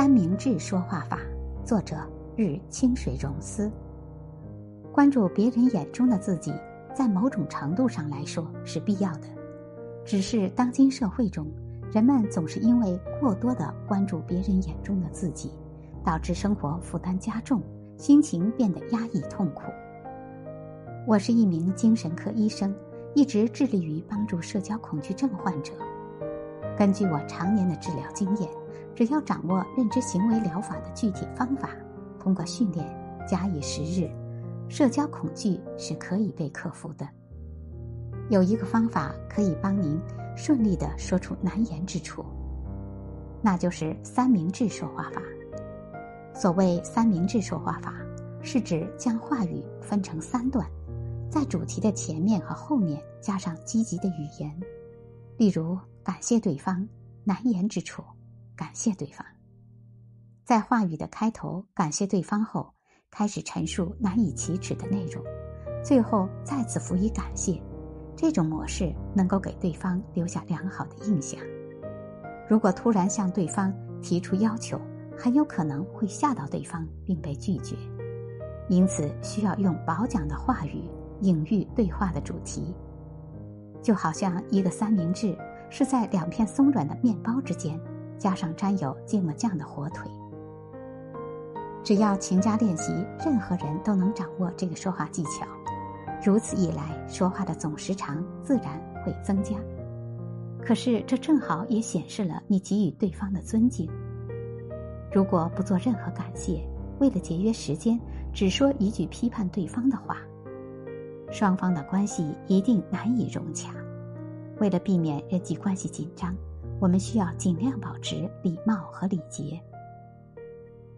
三明治说话法，作者日清水荣司。关注别人眼中的自己，在某种程度上来说是必要的。只是当今社会中，人们总是因为过多的关注别人眼中的自己，导致生活负担加重，心情变得压抑痛苦。我是一名精神科医生，一直致力于帮助社交恐惧症患者。根据我常年的治疗经验。只要掌握认知行为疗法的具体方法，通过训练加以时日，社交恐惧是可以被克服的。有一个方法可以帮您顺利的说出难言之处，那就是三明治说话法。所谓三明治说话法，是指将话语分成三段，在主题的前面和后面加上积极的语言，例如感谢对方，难言之处。感谢对方，在话语的开头感谢对方后，开始陈述难以启齿的内容，最后再次辅以感谢。这种模式能够给对方留下良好的印象。如果突然向对方提出要求，很有可能会吓到对方并被拒绝。因此，需要用褒奖的话语隐喻对话的主题，就好像一个三明治是在两片松软的面包之间。加上沾有芥末酱的火腿，只要勤加练习，任何人都能掌握这个说话技巧。如此一来，说话的总时长自然会增加。可是，这正好也显示了你给予对方的尊敬。如果不做任何感谢，为了节约时间，只说一句批判对方的话，双方的关系一定难以融洽。为了避免人际关系紧张。我们需要尽量保持礼貌和礼节。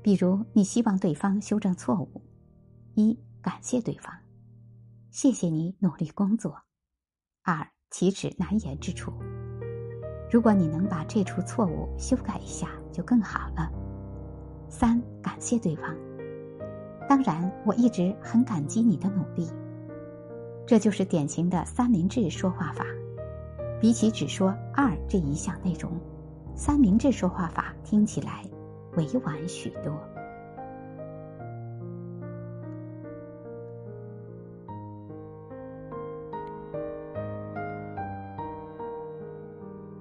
比如，你希望对方修正错误，一感谢对方，谢谢你努力工作；二启齿难言之处，如果你能把这处错误修改一下就更好了；三感谢对方，当然我一直很感激你的努力。这就是典型的三明治说话法。比起只说二这一项内容，三明治说话法听起来委婉许多。